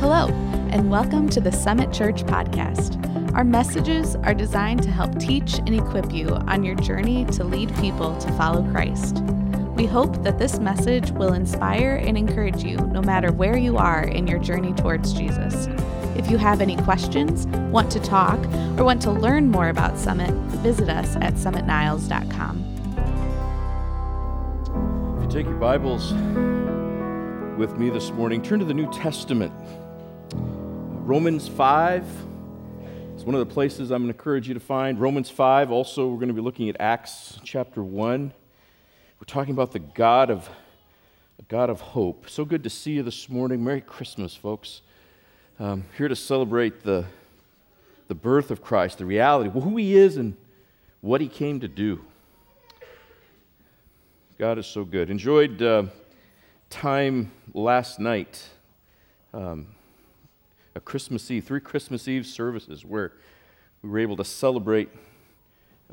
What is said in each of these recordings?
Hello, and welcome to the Summit Church podcast. Our messages are designed to help teach and equip you on your journey to lead people to follow Christ. We hope that this message will inspire and encourage you no matter where you are in your journey towards Jesus. If you have any questions, want to talk, or want to learn more about Summit, visit us at summitniles.com. If you take your Bibles with me this morning, turn to the New Testament. Romans 5. It's one of the places I'm going to encourage you to find. Romans 5. Also, we're going to be looking at Acts chapter 1. We're talking about the God of a God of hope. So good to see you this morning. Merry Christmas, folks. Um, here to celebrate the, the birth of Christ, the reality, who he is and what he came to do. God is so good. Enjoyed uh, time last night, um, a Christmas Eve, three Christmas Eve services where we were able to celebrate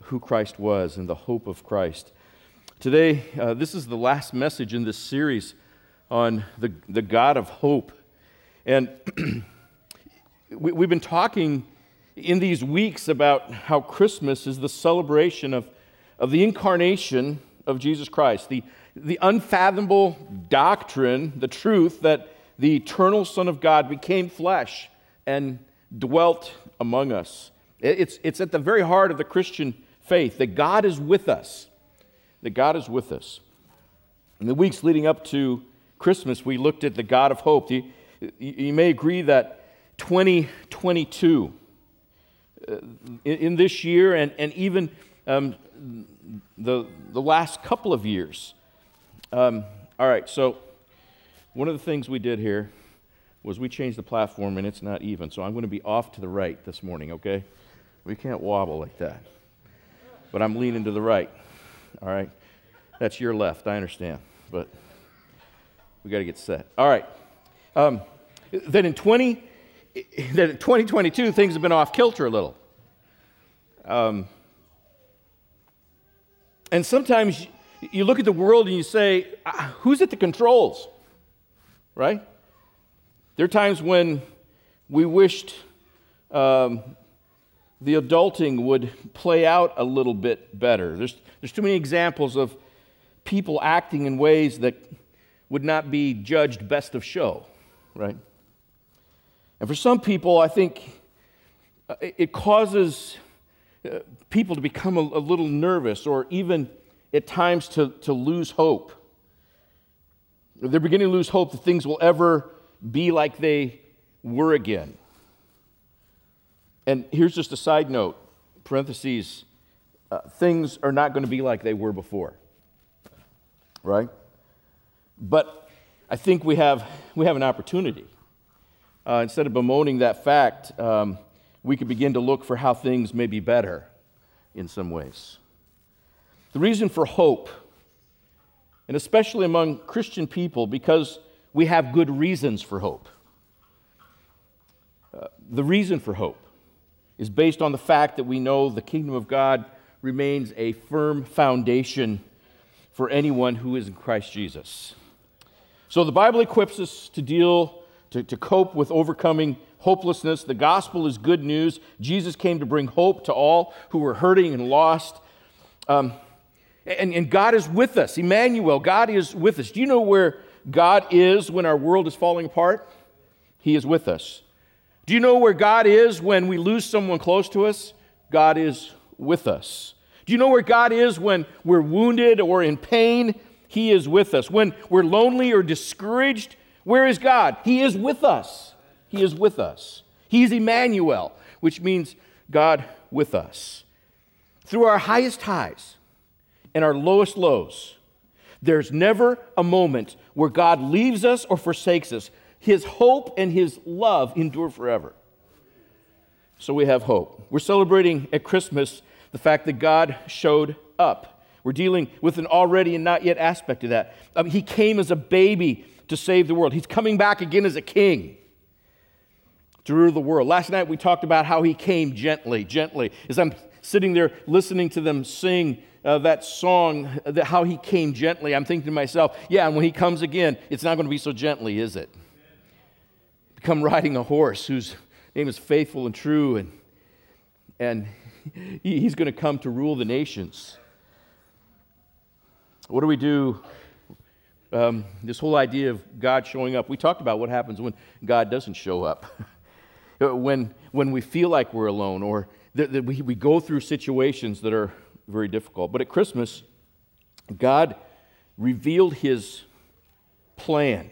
who Christ was and the hope of Christ. Today, uh, this is the last message in this series on the, the God of hope. And we, we've been talking in these weeks about how Christmas is the celebration of, of the incarnation of Jesus Christ, the, the unfathomable doctrine, the truth that the eternal Son of God became flesh and dwelt among us. It's, it's at the very heart of the Christian faith that God is with us. That God is with us. In the weeks leading up to Christmas, we looked at the God of hope. You, you may agree that 2022, uh, in, in, this year and, and even um, the, the last couple of years, um, all right, so one of the things we did here was we changed the platform and it's not even. So I'm going to be off to the right this morning, okay? We can't wobble like that. But I'm leaning to the right, all right? That's your left, I understand. But we got to get set. All right. Um, then in 20, then in 2022, things have been off kilter a little. Um, and sometimes you look at the world and you say, ah, who's at the controls? Right? There are times when we wished um, the adulting would play out a little bit better. There's, there's too many examples of people acting in ways that would not be judged best of show, right? And for some people, I think uh, it causes uh, people to become a, a little nervous or even at times to, to lose hope. They're beginning to lose hope that things will ever be like they were again. And here's just a side note parentheses uh, things are not going to be like they were before. Right? But I think we have, we have an opportunity. Uh, instead of bemoaning that fact, um, we could begin to look for how things may be better in some ways. The reason for hope, and especially among Christian people, because we have good reasons for hope. Uh, the reason for hope is based on the fact that we know the kingdom of God remains a firm foundation for anyone who is in Christ Jesus. So the Bible equips us to deal, to, to cope with overcoming hopelessness. The gospel is good news. Jesus came to bring hope to all who were hurting and lost. Um, and, and God is with us. Emmanuel, God is with us. Do you know where God is when our world is falling apart? He is with us. Do you know where God is when we lose someone close to us? God is with us. Do you know where God is when we're wounded or in pain? He is with us. When we're lonely or discouraged, where is God? He is with us. He is with us. He's Emmanuel, which means God with us. Through our highest highs, and our lowest lows. There's never a moment where God leaves us or forsakes us. His hope and His love endure forever. So we have hope. We're celebrating at Christmas the fact that God showed up. We're dealing with an already and not yet aspect of that. Um, he came as a baby to save the world, He's coming back again as a king to rule the world. Last night we talked about how He came gently, gently. As I'm sitting there listening to them sing uh, that song, that how he came gently, I'm thinking to myself, yeah, and when he comes again, it's not going to be so gently, is it? come riding a horse whose name is faithful and true, and, and he's going to come to rule the nations. What do we do? Um, this whole idea of God showing up. We talked about what happens when God doesn't show up. when, when we feel like we're alone, or that, that we, we go through situations that are very difficult. But at Christmas, God revealed his plan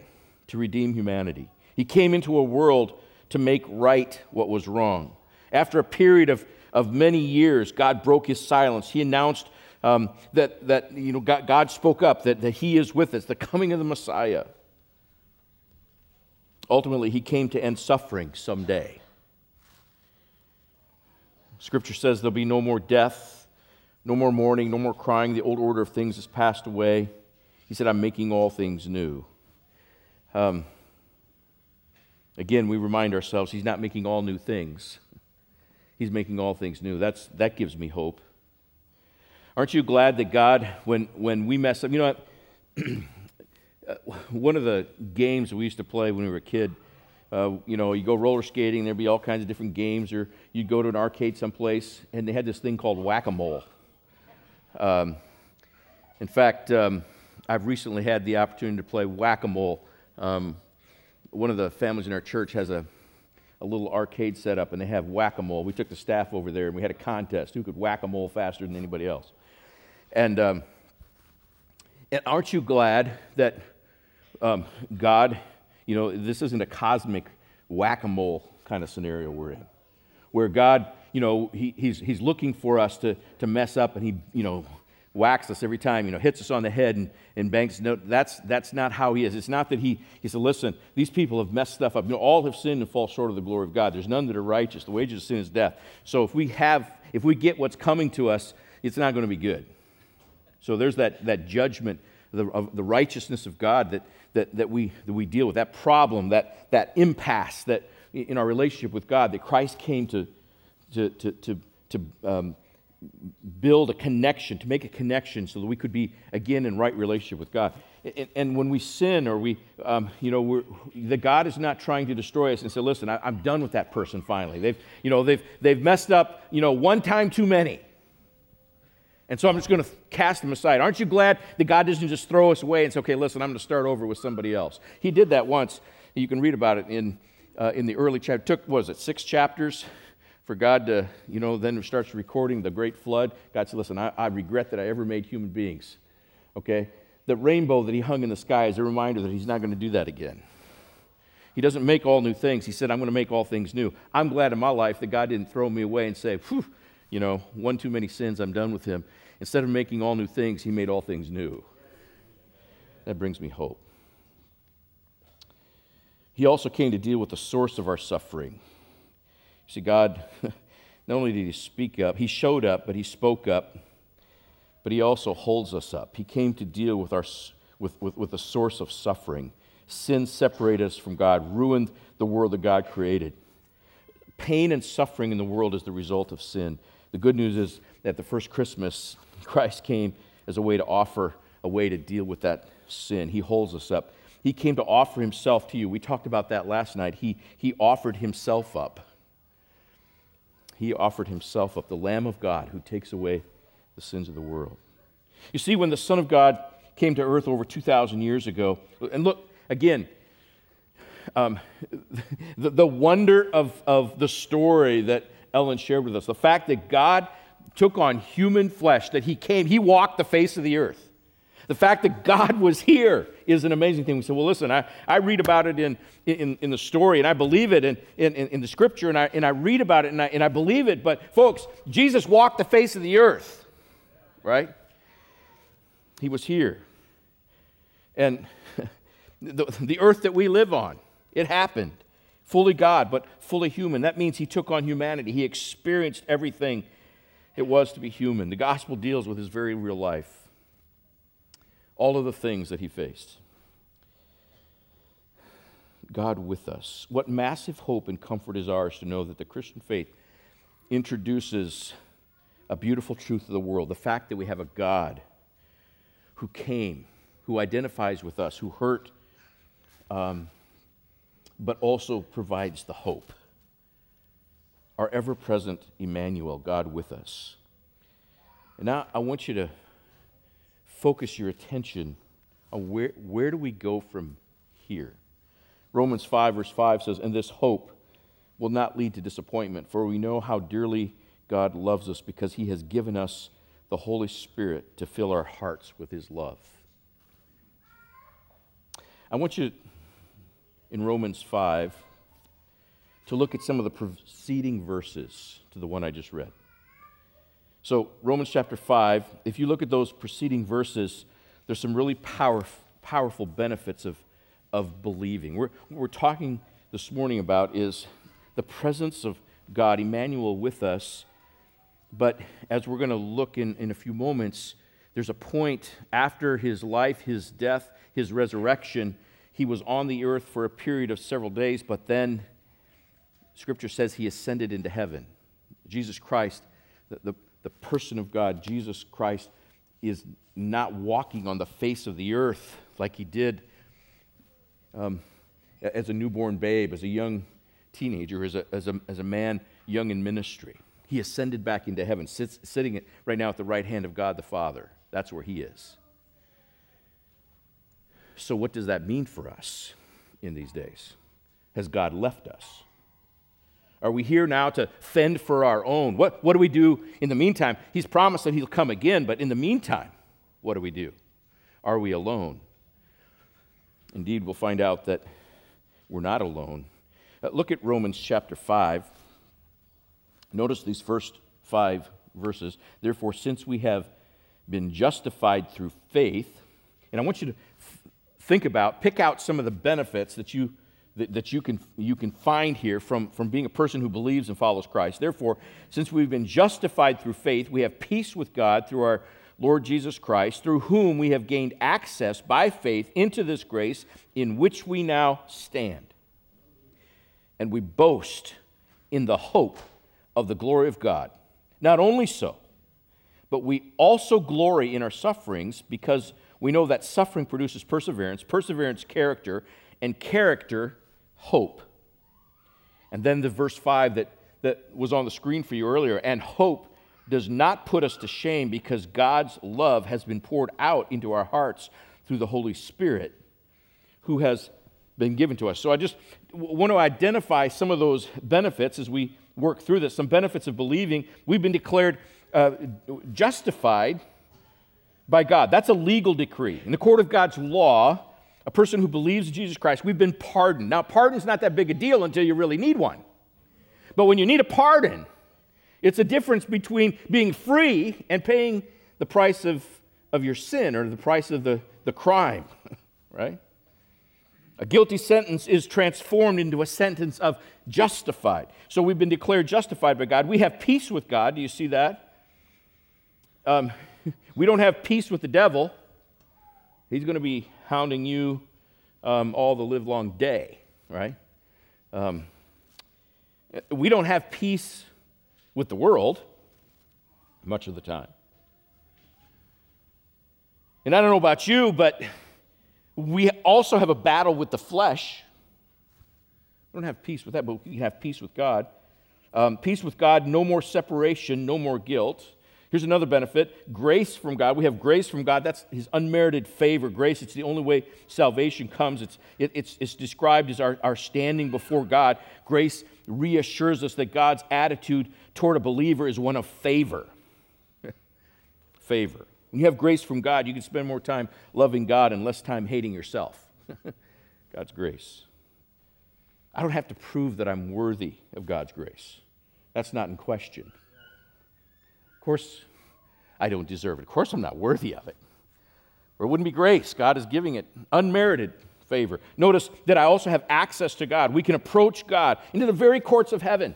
to redeem humanity. He came into a world to make right what was wrong. After a period of, of many years, God broke his silence. He announced um, that, that you know, God, God spoke up, that, that he is with us, the coming of the Messiah. Ultimately, he came to end suffering someday. Scripture says there'll be no more death, no more mourning, no more crying. The old order of things has passed away. He said, I'm making all things new. Um, again, we remind ourselves he's not making all new things, he's making all things new. That's, that gives me hope. Aren't you glad that God, when, when we mess up, you know? One of the games we used to play when we were a kid, uh, you know, you go roller skating, there'd be all kinds of different games, or you'd go to an arcade someplace, and they had this thing called whack a mole. Um, in fact, um, I've recently had the opportunity to play whack a mole. Um, one of the families in our church has a, a little arcade set up, and they have whack a mole. We took the staff over there, and we had a contest who could whack a mole faster than anybody else. And, um, and aren't you glad that um, God, you know, this isn't a cosmic whack a mole kind of scenario we're in, where God, you know, he, he's, he's looking for us to, to mess up and he, you know, whacks us every time, you know, hits us on the head and, and banks. No, that's, that's not how he is. It's not that he, he said, listen, these people have messed stuff up. You know, all have sinned and fall short of the glory of God. There's none that are righteous. The wages of sin is death. So if we have, if we get what's coming to us, it's not going to be good. So there's that, that judgment the, of the righteousness of God that, that, that, we, that we deal with, that problem, that, that impasse that in our relationship with God, that Christ came to, to, to, to, to um, build a connection, to make a connection so that we could be again in right relationship with God. And, and when we sin or we, um, you know, the God is not trying to destroy us and say, listen, I, am done with that person finally. They've, you know, they've, they've messed up, you know, one time too many. And so I'm just going to cast them aside. Aren't you glad that God doesn't just throw us away and say, okay, listen, I'm going to start over with somebody else? He did that once. You can read about it in, uh, in the early chapter. Took, was it, six chapters for God to, you know, then starts recording the great flood. God said, listen, I, I regret that I ever made human beings. Okay? The rainbow that he hung in the sky is a reminder that he's not going to do that again. He doesn't make all new things. He said, I'm going to make all things new. I'm glad in my life that God didn't throw me away and say, Phew, you know, one too many sins, I'm done with him. Instead of making all new things, he made all things new. That brings me hope. He also came to deal with the source of our suffering. You see, God, not only did He speak up, He showed up, but He spoke up, but He also holds us up. He came to deal with, our, with, with, with the source of suffering. Sin separated us from God, ruined the world that God created. Pain and suffering in the world is the result of sin. The good news is that the first Christmas, Christ came as a way to offer a way to deal with that sin. He holds us up. He came to offer himself to you. We talked about that last night. He, he offered himself up he offered himself up, the Lamb of God who takes away the sins of the world. You see, when the Son of God came to earth over 2,000 years ago, and look, again, um, the, the wonder of, of the story that Ellen shared with us, the fact that God took on human flesh, that he came, he walked the face of the earth. The fact that God was here is an amazing thing. We say, well, listen, I, I read about it in, in, in the story and I believe it in, in, in the scripture and I, and I read about it and I, and I believe it. But, folks, Jesus walked the face of the earth, right? He was here. And the, the earth that we live on, it happened. Fully God, but fully human. That means he took on humanity. He experienced everything it was to be human. The gospel deals with his very real life all of the things that he faced. God with us. What massive hope and comfort is ours to know that the Christian faith introduces a beautiful truth of the world the fact that we have a God who came, who identifies with us, who hurt um, but also provides the hope. Our ever present Emmanuel, God with us. And now I want you to focus your attention on where, where do we go from here? Romans 5, verse 5 says, And this hope will not lead to disappointment, for we know how dearly God loves us because he has given us the Holy Spirit to fill our hearts with his love. I want you, in Romans 5, to look at some of the preceding verses to the one I just read. So, Romans chapter 5, if you look at those preceding verses, there's some really power, powerful benefits of, of believing. We're, what we're talking this morning about is the presence of God, Emmanuel with us. But as we're going to look in, in a few moments, there's a point after his life, his death, his resurrection. He was on the earth for a period of several days, but then Scripture says he ascended into heaven. Jesus Christ, the, the the person of God, Jesus Christ, is not walking on the face of the earth like he did um, as a newborn babe, as a young teenager, as a, as, a, as a man young in ministry. He ascended back into heaven, sits, sitting right now at the right hand of God the Father. That's where he is. So, what does that mean for us in these days? Has God left us? Are we here now to fend for our own? What, what do we do in the meantime? He's promised that he'll come again, but in the meantime, what do we do? Are we alone? Indeed, we'll find out that we're not alone. Uh, look at Romans chapter 5. Notice these first five verses. Therefore, since we have been justified through faith, and I want you to think about, pick out some of the benefits that you that, that you, can, you can find here from, from being a person who believes and follows Christ. Therefore, since we've been justified through faith, we have peace with God through our Lord Jesus Christ, through whom we have gained access by faith into this grace in which we now stand. And we boast in the hope of the glory of God. Not only so, but we also glory in our sufferings because we know that suffering produces perseverance, perseverance, character, and character, hope. And then the verse 5 that, that was on the screen for you earlier, and hope does not put us to shame because God's love has been poured out into our hearts through the Holy Spirit who has been given to us. So I just want to identify some of those benefits as we work through this, some benefits of believing. We've been declared uh, justified by God. That's a legal decree. In the court of God's law, a person who believes Jesus Christ, we've been pardoned. Now, pardon's not that big a deal until you really need one. But when you need a pardon, it's a difference between being free and paying the price of, of your sin or the price of the, the crime, right? A guilty sentence is transformed into a sentence of justified. So we've been declared justified by God. We have peace with God. Do you see that? Um, we don't have peace with the devil. He's going to be hounding you um, all the live long day, right? Um, we don't have peace with the world much of the time. And I don't know about you, but we also have a battle with the flesh. We don't have peace with that, but we can have peace with God. Um, peace with God, no more separation, no more guilt. Here's another benefit grace from God. We have grace from God. That's his unmerited favor. Grace, it's the only way salvation comes. It's, it, it's, it's described as our, our standing before God. Grace reassures us that God's attitude toward a believer is one of favor. favor. When you have grace from God, you can spend more time loving God and less time hating yourself. God's grace. I don't have to prove that I'm worthy of God's grace. That's not in question course, I don't deserve it. Of course, I'm not worthy of it. Or it wouldn't be grace. God is giving it unmerited favor. Notice that I also have access to God. We can approach God into the very courts of heaven.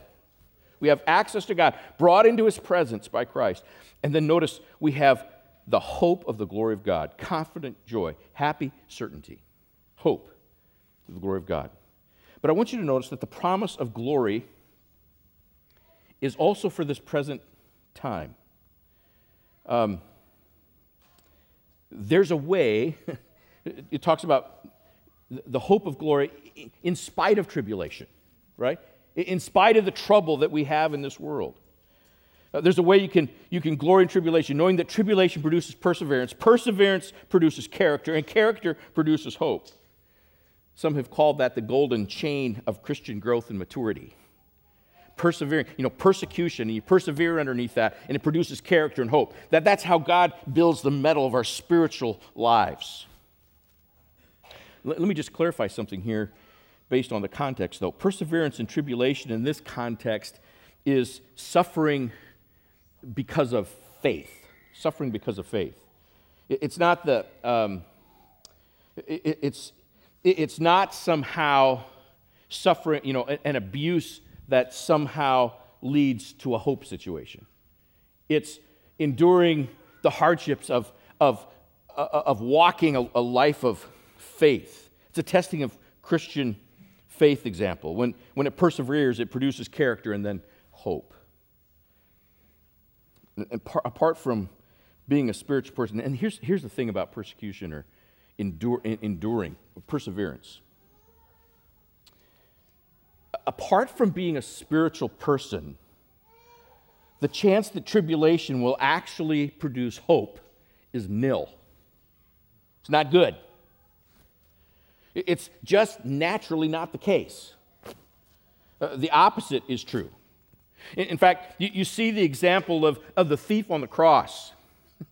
We have access to God, brought into his presence by Christ. And then notice we have the hope of the glory of God, confident joy, happy certainty, hope of the glory of God. But I want you to notice that the promise of glory is also for this present time. Um, there's a way, it talks about the hope of glory in spite of tribulation, right? In spite of the trouble that we have in this world. Uh, there's a way you can, you can glory in tribulation, knowing that tribulation produces perseverance, perseverance produces character, and character produces hope. Some have called that the golden chain of Christian growth and maturity. Persevering, you know, persecution, and you persevere underneath that, and it produces character and hope. That, that's how God builds the mettle of our spiritual lives. Let, me just clarify something here based on the context, though. Perseverance and tribulation in this context is suffering because of faith. Suffering because of faith. It's not the, um, it, it's, it's not somehow suffering, you know, an abuse that somehow leads to a hope situation. It's enduring the hardships of, of, uh, of walking a, a life of faith. It's a testing of Christian faith example. When, when it perseveres, it produces character and then hope. And par- apart from being a spiritual person, and here's, here's the thing about persecution or endure, enduring, perseverance. Apart from being a spiritual person, the chance that tribulation will actually produce hope is nil. It's not good. It's just naturally not the case. Uh, the opposite is true. In, in fact, you, you, see the example of, of the thief on the cross.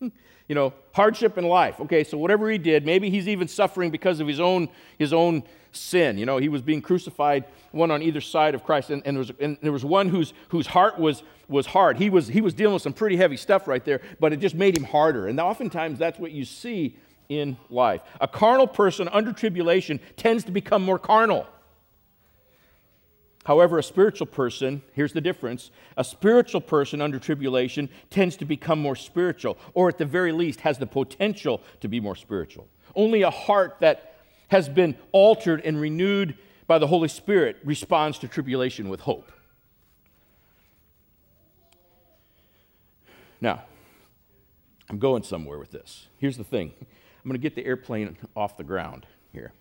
you know, hardship in life. Okay, so whatever he did, maybe he's even suffering because of his own, his own sin. You know, he was being crucified, one on either side of Christ, and, and, there, was, and there was one whose, whose heart was, was hard. He was, he was dealing with some pretty heavy stuff right there, but it just made him harder. And oftentimes that's what you see in life. A carnal person under tribulation tends to become more carnal. However, a spiritual person, here's the difference a spiritual person under tribulation tends to become more spiritual, or at the very least has the potential to be more spiritual. Only a heart that has been altered and renewed by the Holy Spirit responds to tribulation with hope. Now, I'm going somewhere with this. Here's the thing I'm going to get the airplane off the ground here.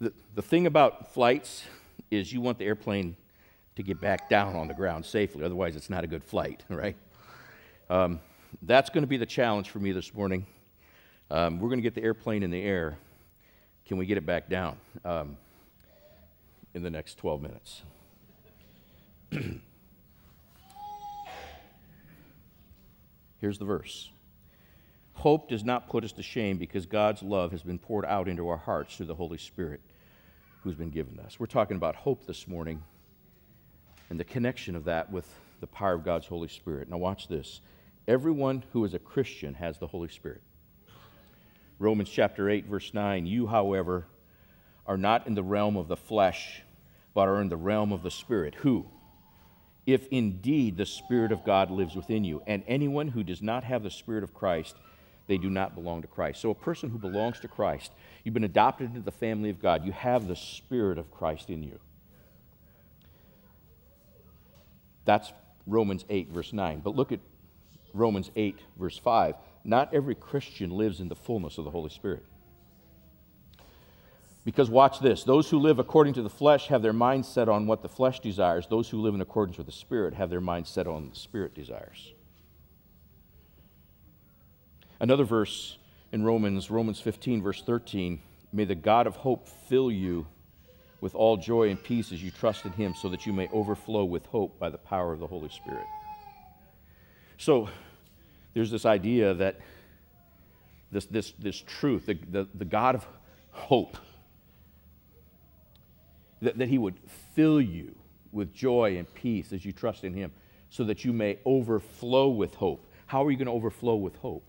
The, the thing about flights is you want the airplane to get back down on the ground safely, otherwise, it's not a good flight, right? Um, that's going to be the challenge for me this morning. Um, we're going to get the airplane in the air. Can we get it back down um, in the next 12 minutes? Here's the verse Hope does not put us to shame because God's love has been poured out into our hearts through the Holy Spirit who's been given us. We're talking about hope this morning and the connection of that with the power of God's Holy Spirit. Now, watch this. Everyone who is a Christian has the Holy Spirit. Romans chapter 8, verse 9 You, however, are not in the realm of the flesh, but are in the realm of the Spirit. Who? If indeed the Spirit of God lives within you. And anyone who does not have the Spirit of Christ they do not belong to Christ. So, a person who belongs to Christ, you've been adopted into the family of God, you have the Spirit of Christ in you. That's Romans 8, verse 9. But look at Romans 8, verse 5. Not every Christian lives in the fullness of the Holy Spirit. Because watch this those who live according to the flesh have their mind set on what the flesh desires, those who live in accordance with the Spirit have their mind set on the Spirit desires. Another verse in Romans, Romans 15, verse 13 May the God of hope fill you with all joy and peace as you trust in him, so that you may overflow with hope by the power of the Holy Spirit. So there's this idea that this, this, this truth, the, the, the God of hope, that, that he would fill you with joy and peace as you trust in him, so that you may overflow with hope. How are you going to overflow with hope?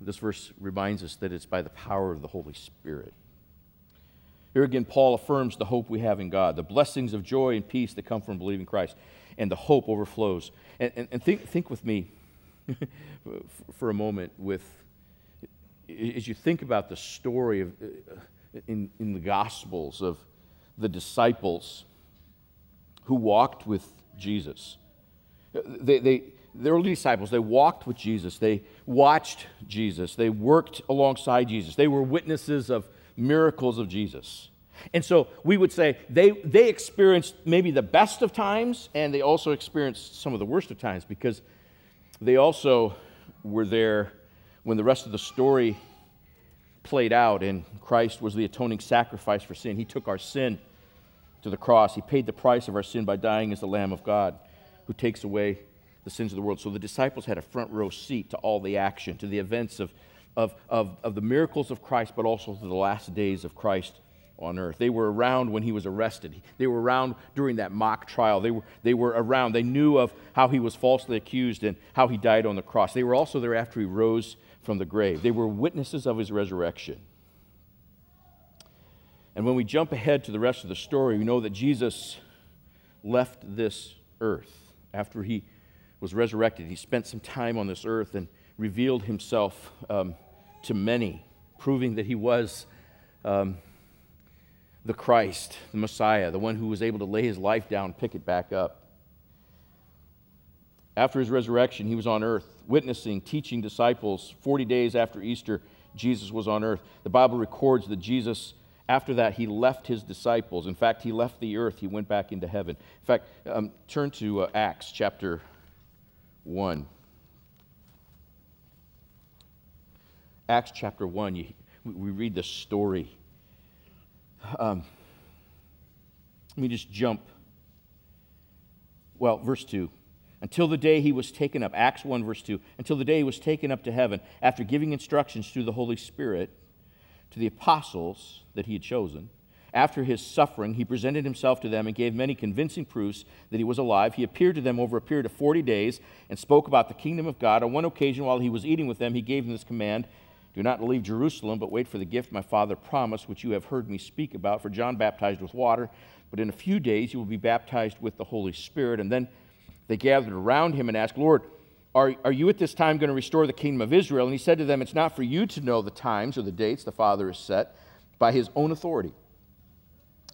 This verse reminds us that it's by the power of the Holy Spirit. Here again, Paul affirms the hope we have in God, the blessings of joy and peace that come from believing Christ, and the hope overflows. And, and, and think, think with me for a moment with, as you think about the story of, uh, in, in the Gospels of the disciples who walked with Jesus. They, they, the early disciples, they walked with Jesus, they watched Jesus, they worked alongside Jesus, they were witnesses of miracles of Jesus. And so we would say they, they experienced maybe the best of times, and they also experienced some of the worst of times because they also were there when the rest of the story played out and Christ was the atoning sacrifice for sin. He took our sin to the cross, He paid the price of our sin by dying as the Lamb of God who takes away the sins of the world. So the disciples had a front row seat to all the action, to the events of, of, of, of the miracles of Christ, but also to the last days of Christ on earth. They were around when he was arrested. They were around during that mock trial. They were, they were around. They knew of how he was falsely accused and how he died on the cross. They were also there after he rose from the grave. They were witnesses of his resurrection. And when we jump ahead to the rest of the story, we know that Jesus left this earth after he was resurrected. He spent some time on this earth and revealed himself um, to many, proving that he was um, the Christ, the Messiah, the one who was able to lay his life down, pick it back up. After his resurrection, he was on earth, witnessing, teaching disciples. 40 days after Easter, Jesus was on earth. The Bible records that Jesus, after that, he left his disciples. In fact, he left the earth, he went back into heaven. In fact, um, turn to uh, Acts chapter 1. Acts chapter 1, you, we read the story um, let me just jump. Well, verse 2. Until the day he was taken up, Acts 1, verse 2, until the day he was taken up to heaven, after giving instructions through the Holy Spirit to the apostles that he had chosen. After his suffering, he presented himself to them and gave many convincing proofs that he was alive. He appeared to them over a period of 40 days and spoke about the kingdom of God. On one occasion, while he was eating with them, he gave them this command do not leave Jerusalem, but wait for the gift my Father promised, which you have heard me speak about. For John baptized with water, but in a few days you will be baptized with the Holy Spirit. And then they gathered around him and asked, Lord, are, are you at this time going to restore the kingdom of Israel? And he said to them, It's not for you to know the times or the dates the Father has set by his own authority.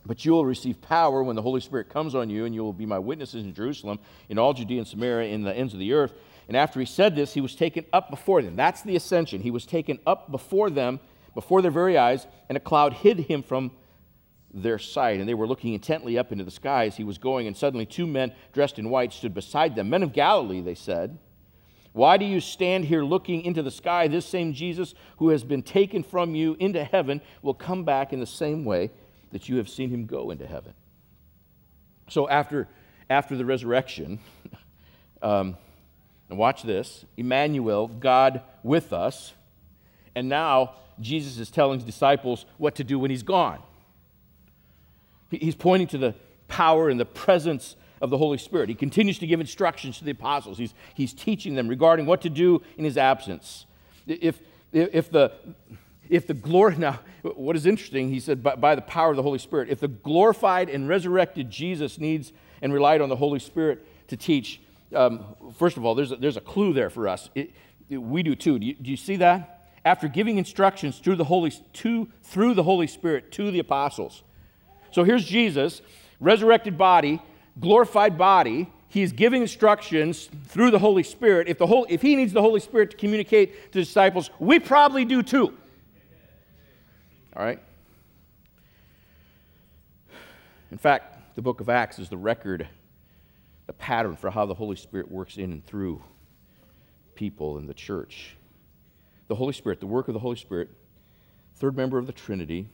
But you will receive power when the Holy Spirit comes on you, and you will be my witnesses in Jerusalem, in all Judea and Samaria, in the ends of the earth. And after he said this, he was taken up before them. That's the ascension. He was taken up before them, before their very eyes, and a cloud hid him from their sight. And they were looking intently up into the sky as he was going. And suddenly, two men dressed in white stood beside them. Men of Galilee, they said. Why do you stand here looking into the sky? This same Jesus who has been taken from you into heaven will come back in the same way that you have seen him go into heaven. So, after, after the resurrection, um, and watch this Emmanuel, God with us. And now Jesus is telling his disciples what to do when he's gone. He's pointing to the power and the presence of the Holy Spirit. He continues to give instructions to the apostles. He's, he's teaching them regarding what to do in his absence. If, if, the, if the glory, now, what is interesting, he said, by, by the power of the Holy Spirit, if the glorified and resurrected Jesus needs and relied on the Holy Spirit to teach, um, first of all, there's a, there's a clue there for us. It, it, we do too. Do you, do you, see that? After giving instructions through the, Holy, to, through the Holy Spirit to the apostles. So here's Jesus, resurrected body, glorified body. He's giving instructions through the Holy Spirit. If, the whole, if he needs the Holy Spirit to communicate to disciples, we probably do too. All right? In fact, the book of Acts is the record the pattern for how the Holy Spirit works in and through people in the church. The Holy Spirit, the work of the Holy Spirit, third member of the Trinity.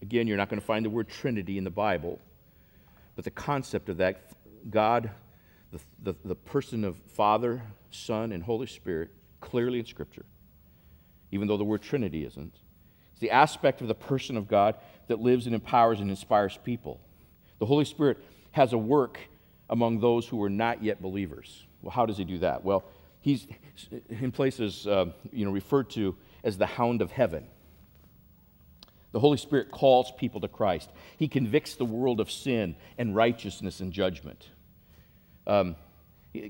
Again, you're not going to find the word Trinity in the Bible, but the concept of that God, the, the, the person of Father, Son, and Holy Spirit, clearly in Scripture, even though the word Trinity isn't. The aspect of the person of God that lives and empowers and inspires people. The Holy Spirit has a work among those who are not yet believers. Well, how does he do that? Well, he's in places uh, you know referred to as the hound of heaven. The Holy Spirit calls people to Christ. He convicts the world of sin and righteousness and judgment. Um,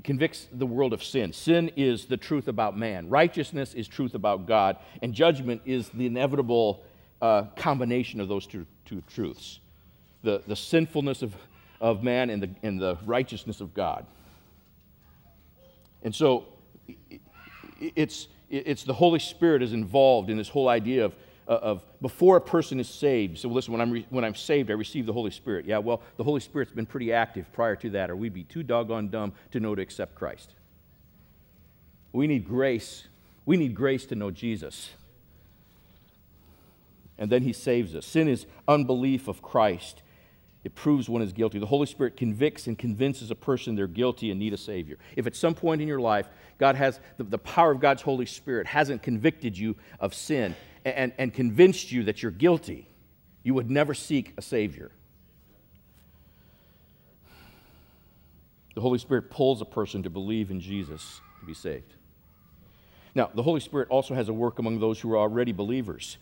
convicts the world of sin. Sin is the truth about man, righteousness is truth about God, and judgment is the inevitable uh, combination of those two, two truths. The, the sinfulness of of man and the, and the righteousness of God. And so it's, it's the Holy Spirit is involved in this whole idea of, Uh, of before a person is saved. So listen, when I'm, re- when I'm saved, I receive the Holy Spirit. Yeah, well, the Holy Spirit's been pretty active prior to that, or we'd be too doggone dumb to know to accept Christ. We need grace. We need grace to know Jesus. And then he saves us. Sin is unbelief of Christ. It proves one is guilty. The Holy Spirit convicts and convinces a person they're guilty and need a Savior. If at some point in your life, God has the, the power of God's Holy Spirit hasn't convicted you of sin and, and, convinced you that you're guilty, you would never seek a Savior. The Holy Spirit pulls a person to believe in Jesus to be saved. Now, the Holy Spirit also has a work among those who are already believers.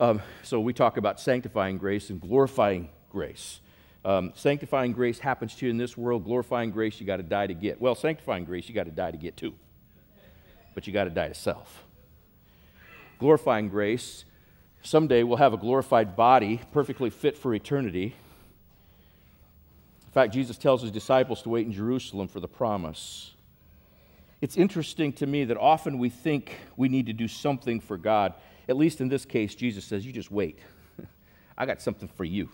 Um, so we talk about sanctifying grace and glorifying grace. Um, sanctifying grace happens to you in this world. Glorifying grace, you got to die to get. Well, sanctifying grace, you got to die to get too. But you got to die to self. Glorifying grace, someday we'll have a glorified body, perfectly fit for eternity. In fact, Jesus tells his disciples to wait in Jerusalem for the promise. It's interesting to me that often we think we need to do something for God. At least in this case, Jesus says, You just wait. I got something for you.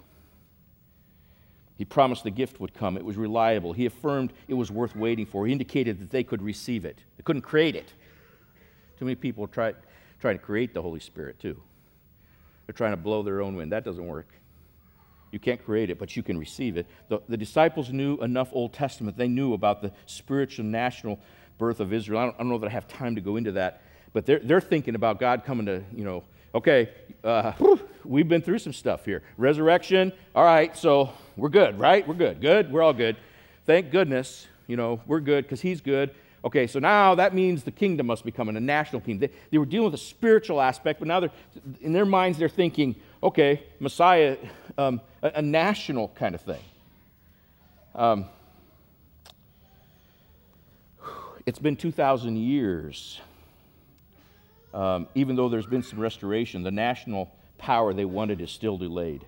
He promised the gift would come. It was reliable. He affirmed it was worth waiting for. He indicated that they could receive it. They couldn't create it. Too many people try trying to create the Holy Spirit, too. They're trying to blow their own wind. That doesn't work. You can't create it, but you can receive it. The, the disciples knew enough Old Testament. They knew about the spiritual national birth of Israel. I don't, I don't know that I have time to go into that, but they're, they're thinking about God coming to, you know, okay, uh, we've been through some stuff here. Resurrection, all right, so we're good, right? We're good. Good? We're all good. Thank goodness, you know, we're good because He's good. Okay, so now that means the kingdom must become a national kingdom. They, they were dealing with a spiritual aspect, but now they're, in their minds, they're thinking, okay, Messiah, um, a, a, national kind of thing. Um, it's been 2,000 years. Um, even though there's been some restoration, the national power they wanted is still delayed.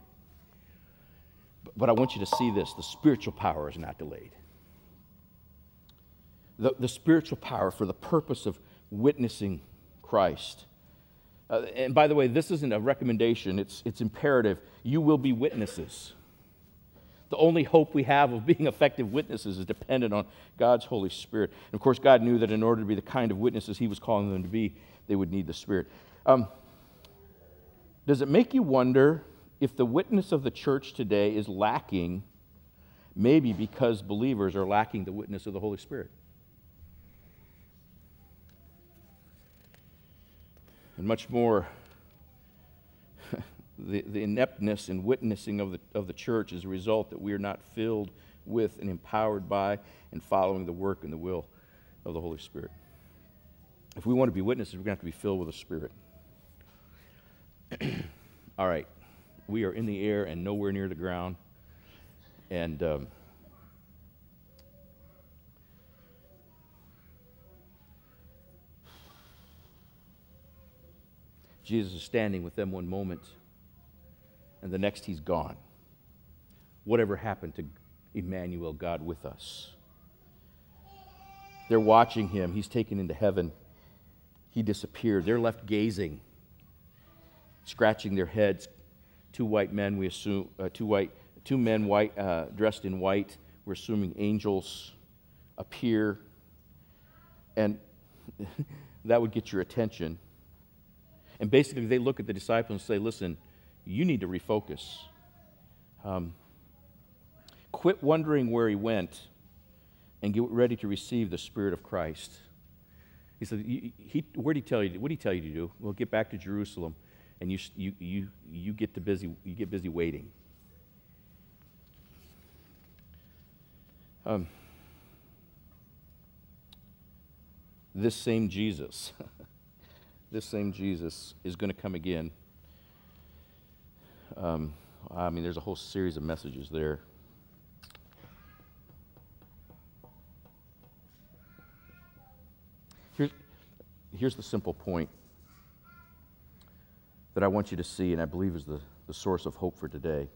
But, but I want you to see this the spiritual power is not delayed. The, the spiritual power for the purpose of witnessing Christ. Uh, and by the way, this isn't a recommendation, it's, it's imperative. You will be witnesses. The only hope we have of being effective witnesses is dependent on God's Holy Spirit. And of course, God knew that in order to be the kind of witnesses He was calling them to be, they would need the Spirit. Um, does it make you wonder if the witness of the church today is lacking, maybe because believers are lacking the witness of the Holy Spirit? And much more the, the ineptness and witnessing of the, of the church is a result that we are not filled with and empowered by and following the work and the will of the Holy Spirit. If we want to be witnesses, we're going to have to be filled with the Spirit. All right. We are in the air and nowhere near the ground. And um, Jesus is standing with them one moment and the next he's gone. Whatever happened to Emmanuel, God with us? They're watching him. He's taken into heaven. He disappeared. They're left gazing, scratching their heads. Two white men, we assume, uh, two, white, two men white, uh, dressed in white, we're assuming angels appear. And that would get your attention. And basically, they look at the disciples and say, Listen, you need to refocus. Um, quit wondering where he went and get ready to receive the Spirit of Christ. He said, he, he, where did he tell you? What did he tell you to do? Well, get back to Jerusalem, and you, you, you, you get to busy. You get busy waiting. Um, this same Jesus, this same Jesus is going to come again um, I mean, there's a whole series of messages there. Here's, here's the simple point that I want you to see, and I believe is the, the source of hope for today.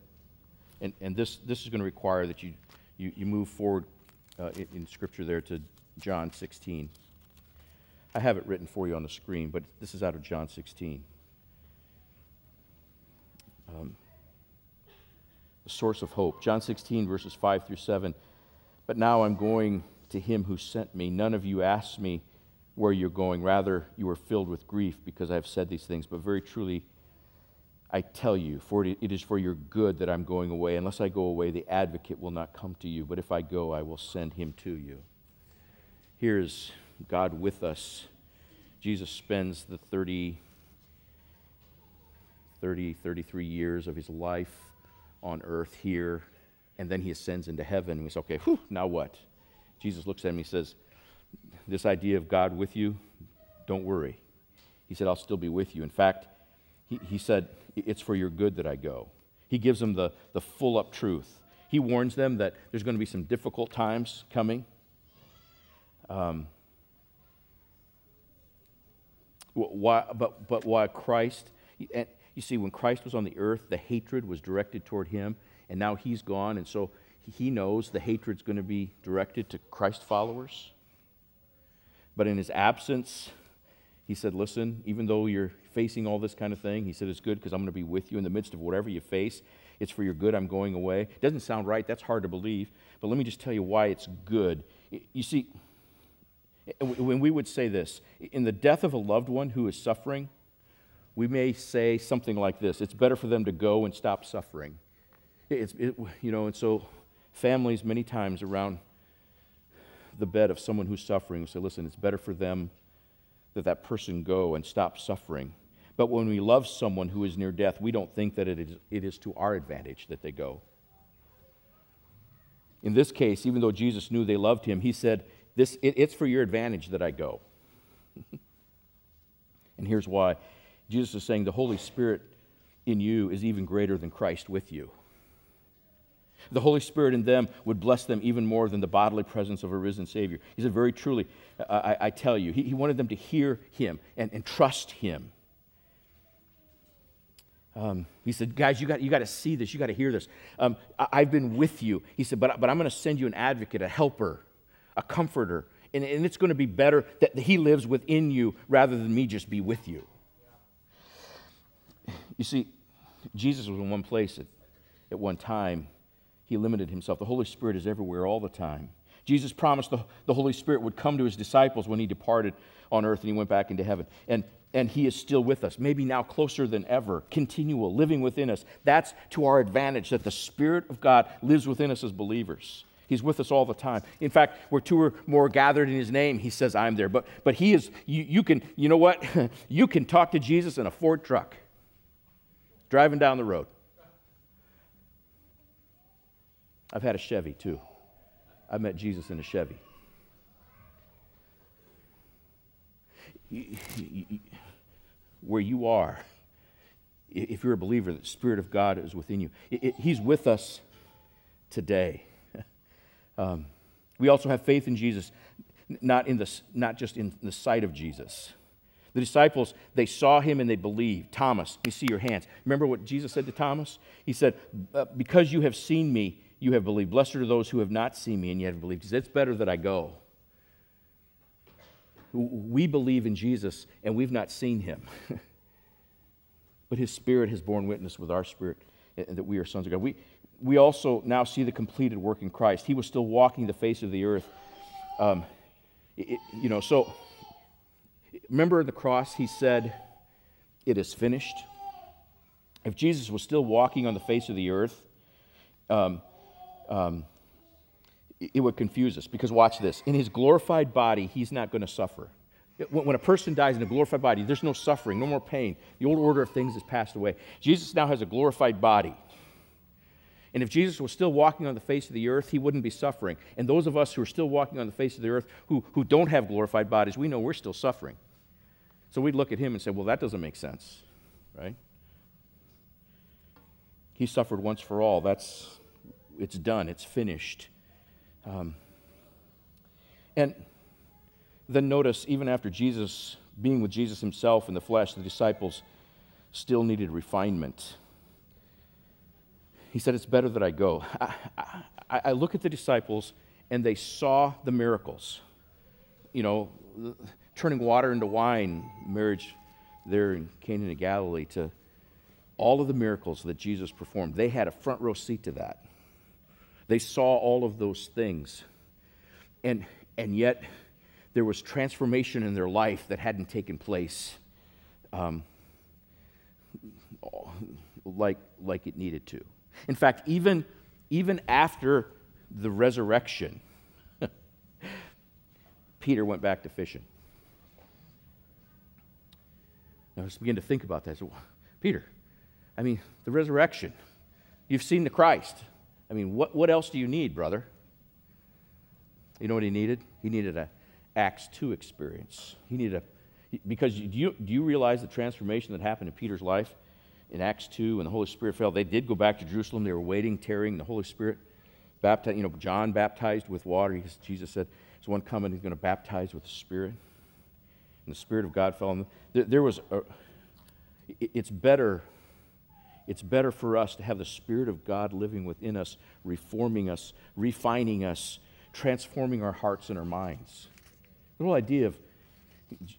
And, and this, this is going to require that you, you, you move forward uh, in, in Scripture there to John 16. I have it written for you on the screen, but this is out of John 16. um, the source of hope. John 16, verses 5 through 7. But now I'm going to him who sent me. None of you asked me where you're going. Rather, you are filled with grief because I have said these things. But very truly, I tell you, for it is for your good that I'm going away. Unless I go away, the advocate will not come to you. But if I go, I will send him to you. Here's God with us. Jesus spends the 30, 30 33 years of his life on earth here, and then he ascends into heaven. We say, okay, whew, now what? Jesus looks at him and he says, This idea of God with you, don't worry. He said, I'll still be with you. In fact, he, he said, It's for your good that I go. He gives them the, the full up truth. He warns them that there's going to be some difficult times coming. Um, why, but, but why Christ, and you see, when Christ was on the earth, the hatred was directed toward him, and now he's gone, and so he knows the hatred's going to be directed to Christ followers. But in his absence, he said, Listen, even though you're facing all this kind of thing, he said, It's good because I'm going to be with you in the midst of whatever you face. It's for your good. I'm going away. It doesn't sound right. That's hard to believe. But let me just tell you why it's good. You see, when we would say this, in the death of a loved one who is suffering, we may say something like this It's better for them to go and stop suffering. It's, it, you know, and so families, many times around the bed of someone who's suffering, will say, Listen, it's better for them that that person go and stop suffering. But when we love someone who is near death, we don't think that it is, it is to our advantage that they go. In this case, even though Jesus knew they loved him, he said, this, it, It's for your advantage that I go. and here's why Jesus is saying the Holy Spirit in you is even greater than Christ with you. The Holy Spirit in them would bless them even more than the bodily presence of a risen Savior. He said, Very truly, I, I tell you, he, he, wanted them to hear Him and, and trust Him. Um, he said, Guys, you got, you got to see this. You got to hear this. Um, I, have been with you. He said, But, but I'm going to send you an advocate, a helper, a comforter. And, and it's going to be better that He lives within you rather than me just be with you. You see, Jesus was in one place at, at one time. He limited himself. The Holy Spirit is everywhere all the time. Jesus promised the, the Holy Spirit would come to his disciples when he departed on earth and he went back into heaven. And, and he is still with us, maybe now closer than ever, continual, living within us. That's to our advantage that the Spirit of God lives within us as believers. He's with us all the time. In fact, where two or more gathered in his name, he says, I'm there. But, but he is, you, you can, you know what? you can talk to Jesus in a Ford truck driving down the road. I've had a Chevy too. I met Jesus in a Chevy. Where you are, if you're a believer, the Spirit of God is within you. He's with us today. Um, we also have faith in Jesus, not, in the, not just in the sight of Jesus. The disciples, they saw him and they believed. Thomas, you see your hands. Remember what Jesus said to Thomas? He said, uh, Because you have seen me, you have believed. Blessed are those who have not seen me and yet have believed. He said, It's better that I go. We believe in Jesus and we've not seen him. but his spirit has borne witness with our spirit that we are sons of God. We, we also now see the completed work in Christ. He was still walking the face of the earth. Um, it, you know, so Remember the cross, he said, It is finished. If Jesus was still walking on the face of the earth, um, um, it would confuse us because watch this. In his glorified body, he's not going to suffer. When a person dies in a glorified body, there's no suffering, no more pain. The old order of things has passed away. Jesus now has a glorified body. And if Jesus was still walking on the face of the earth, he wouldn't be suffering. And those of us who are still walking on the face of the earth who, who don't have glorified bodies, we know we're still suffering. So we'd look at him and say, well, that doesn't make sense, right? He suffered once for all. That's, it's done, it's finished. Um, and then notice, even after Jesus, being with Jesus himself in the flesh, the disciples still needed refinement he said, It's better that I go. I, I, I look at the disciples and they saw the miracles. You know, turning water into wine, marriage there in Cana of Galilee, to all of the miracles that Jesus performed, they had a front row seat to that. They saw all of those things. And, and yet, there was transformation in their life that hadn't taken place um, like, like it needed to. In fact, even, even after the resurrection, Peter went back to fishing. Now let's begin to think about that. So, Peter, I mean, the resurrection. You've seen the Christ. I mean, what, what else do you need, brother? You know what he needed? He needed a Acts 2 experience. He needed a, because do you, do you realize the transformation that happened in Peter's life in Acts 2 when the Holy Spirit fell? They did go back to Jerusalem. They were waiting, tarrying. The Holy Spirit baptized, you know, John baptized with water. Jesus said, There's one coming, he's going to baptize with the Spirit. And the Spirit of God fell on them. There, there was a, it's better it's better for us to have the Spirit of God living within us, reforming us, refining us, transforming our hearts and our minds. The whole idea of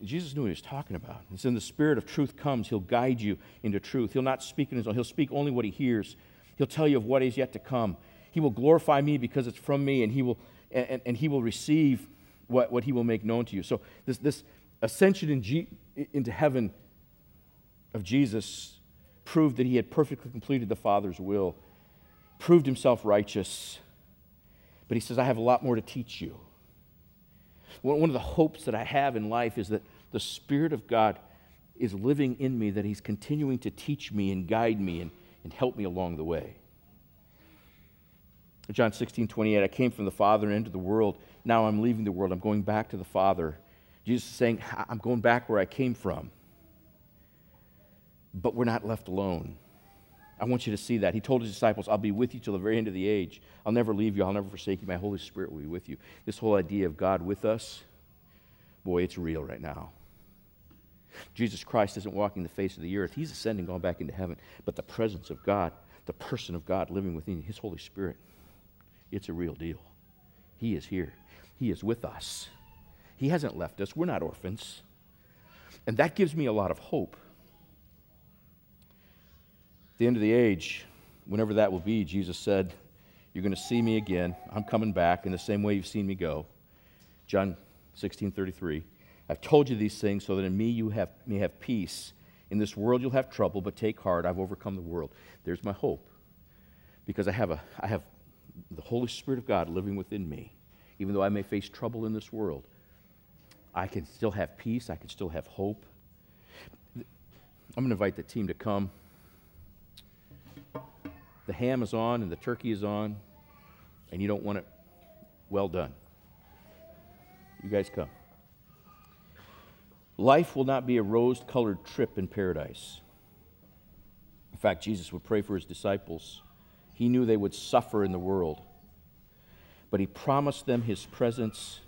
Jesus knew what he was talking about. It's in the Spirit of truth comes, he'll guide you into truth. He'll not speak in his own, he'll speak only what he hears. He'll tell you of what is yet to come. He will glorify me because it's from me, and he will, and, and he will receive what, what he will make known to you. So, this, this ascension in G, into heaven of Jesus proved that he had perfectly completed the Father's will, proved himself righteous. But he says, I have a lot more to teach you. One of the hopes that I have in life is that the Spirit of God is living in me, that he's continuing to teach me and guide me and, and help me along the way. John 16, 28, I came from the Father and into the world. Now I'm leaving the world. I'm going back to the Father. Jesus is saying, I'm going back where I came from but we're not left alone. I want you to see that. He told his disciples, I'll be with you till the very end of the age. I'll never leave you. I'll never forsake you. My Holy Spirit will be with you. This whole idea of God with us, boy, it's real right now. Jesus Christ isn't walking the face of the earth, He's ascending, going back into heaven. But the presence of God, the person of God living within His Holy Spirit, it's a real deal. He is here, He is with us. He hasn't left us. We're not orphans. And that gives me a lot of hope at the end of the age, whenever that will be, Jesus said, You're going to see me again. I'm coming back in the same way you've seen me go. John 16 33. I've told you these things so that in me you have, may have peace. In this world you'll have trouble, but take heart. I've overcome the world. There's my hope. Because I have, a, I have the Holy Spirit of God living within me. Even though I may face trouble in this world, I can still have peace. I can still have hope. I'm going to invite the team to come the ham is on and the turkey is on, and you don't want it well done. You guys come. Life will not be a rose colored trip in paradise. In fact, Jesus would pray for his disciples. He knew they would suffer in the world, but he promised them his presence,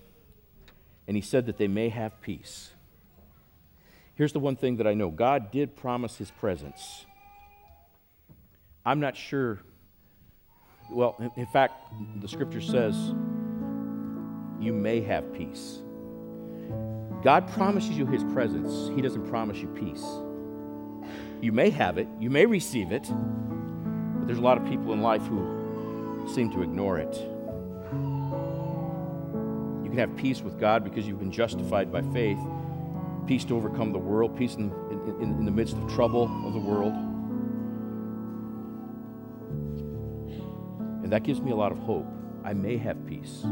and he said that they may have peace. Here's the one thing that I know God did promise his presence. I'm not sure. Well, in fact, the scripture says you may have peace. God promises you his presence, he doesn't promise you peace. You may have it, you may receive it, but there's a lot of people in life who seem to ignore it. You can have peace with God because you've been justified by faith, peace to overcome the world, peace in, in, in the midst of trouble of the world. And that gives me a lot of hope. I may have peace.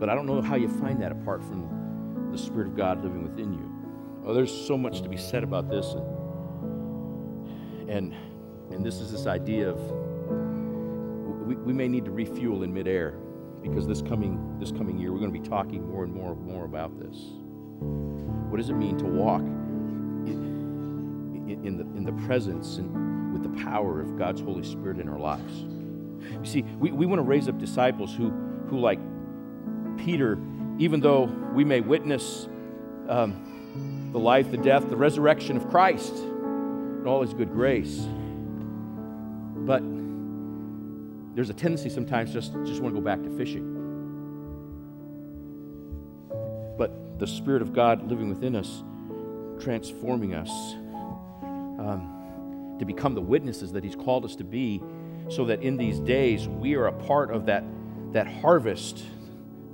But I don't know how you find that apart from the Spirit of God living within you. Oh, there's so much to be said about this. And, and, and this is this idea of we, we may need to refuel in midair because this coming, this coming year we're going to be talking more and more and more about this. What does it mean to walk in, in, in the, in the presence and with the power of God's Holy Spirit in our lives. You see, we, we want to raise up disciples who, who, like Peter, even though we may witness um, the life, the death, the resurrection of Christ and all his good grace, but there's a tendency sometimes just just want to go back to fishing. But the Spirit of God living within us, transforming us, um, to become the witnesses that He's called us to be, so that in these days we are a part of that, that harvest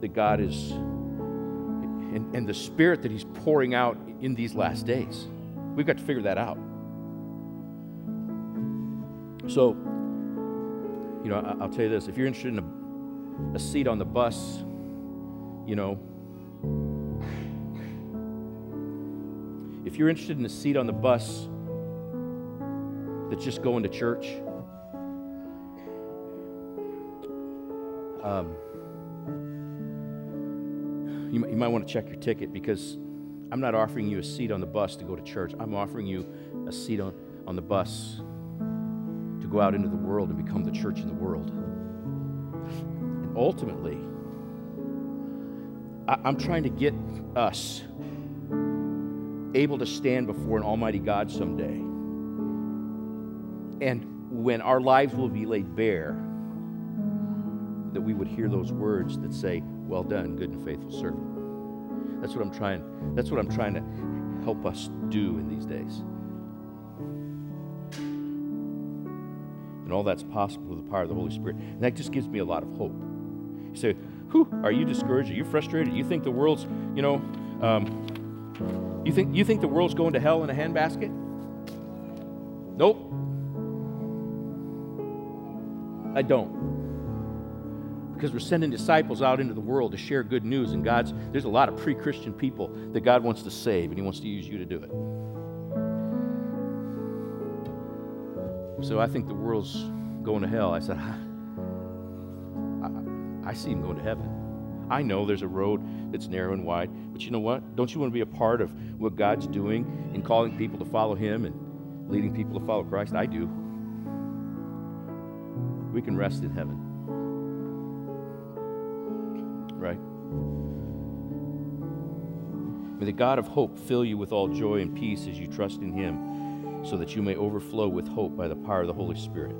that God is, and, and the Spirit that He's pouring out in these last days. We've got to figure that out. So, you know, I'll tell you this if you're interested in a, a seat on the bus, you know, if you're interested in a seat on the bus that's just going to church, um, you, you might want to check your ticket because I'm not offering you a seat on the bus to go to church. I'm offering you a seat on, on the bus to go out into the world and become the church in the world. And ultimately, I, I'm trying to get us able to stand before an Almighty God someday. And when our lives will be laid bare, that we would hear those words that say, Well done, good and faithful servant. That's what I'm trying, that's what I'm trying to help us do in these days. And all that's possible with the power of the Holy Spirit. And that just gives me a lot of hope. You say, Whew, are you discouraged? Are you frustrated? You think the world's, you know, um, you think you think the world's going to hell in a handbasket? Nope. I don't. Because we're sending disciples out into the world to share good news and god's there's a lot of pre-christian people that god wants to save and he wants to use you to do it. So i think the world's going to hell. I said i, I see him going to heaven. I know there's a road that's narrow and wide but you know what? Don't you want to be a part of what god's doing in calling people to follow him and leading people to follow christ? I do we can rest in heaven right? May the God of hope fill you with all joy and peace as you trust in him, so that you may overflow with hope by the power of the Holy Spirit.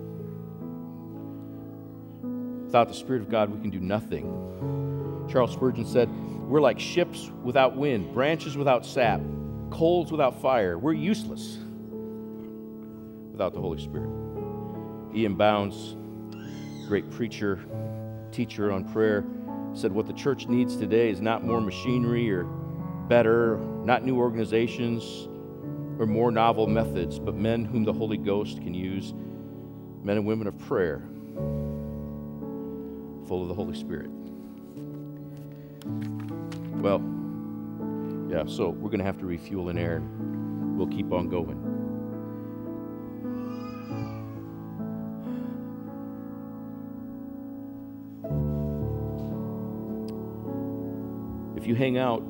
Without the Spirit of God, we can do nothing. Charles Spurgeon said, We're like ships without wind, branches without sap, coals without fire. We're useless without the Holy Spirit. E.M. Bounds, great preacher, teacher on prayer, said what the church needs today is not more machinery or better, not new organizations or more novel methods, but men whom the Holy Ghost can use, men and women of prayer, full of the Holy Spirit. Well, yeah, so we're going to have to refuel in air. We'll keep on going. You hang out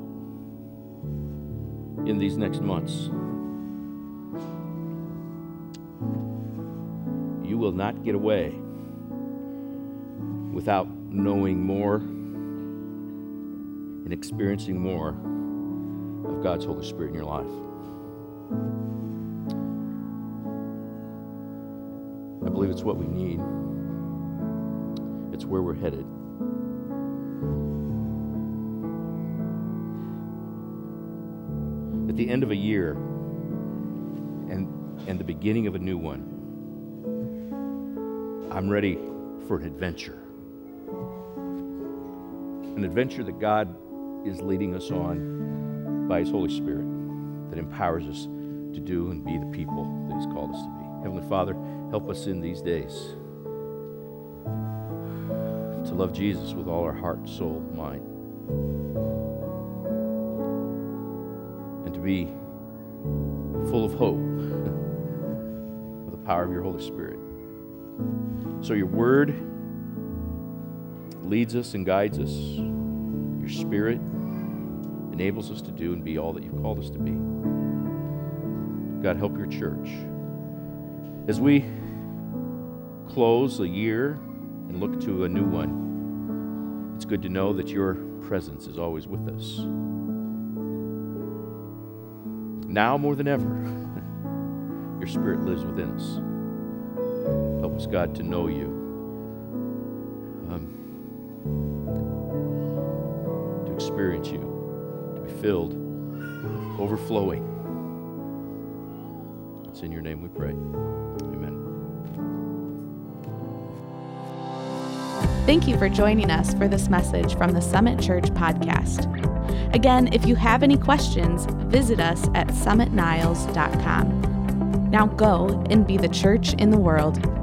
in these next months, you will not get away without knowing more and experiencing more of God's Holy Spirit in your life. I believe it's what we need. It's where we're headed. End of a year and, and the beginning of a new one, I'm ready for an adventure. An adventure that God is leading us on by His Holy Spirit that empowers us to do and be the people that He's called us to be. Heavenly Father, help us in these days to love Jesus with all our heart, soul, mind. Be full of hope with the power of your Holy Spirit. So your word leads us and guides us. Your spirit enables us to do and be all that you've called us to be. God, help your church. As we close a year and look to a new one, it's good to know that your presence is always with us now more than ever, your Spirit lives within us. Help us, God, to know you. Um, to experience you, to be filled, overflowing. It's in your name we pray. Amen. Thank you for joining us for this message from the Summit Church podcast. Again, if you have any questions, visit us at summitniles.com. Now go and be the church in the world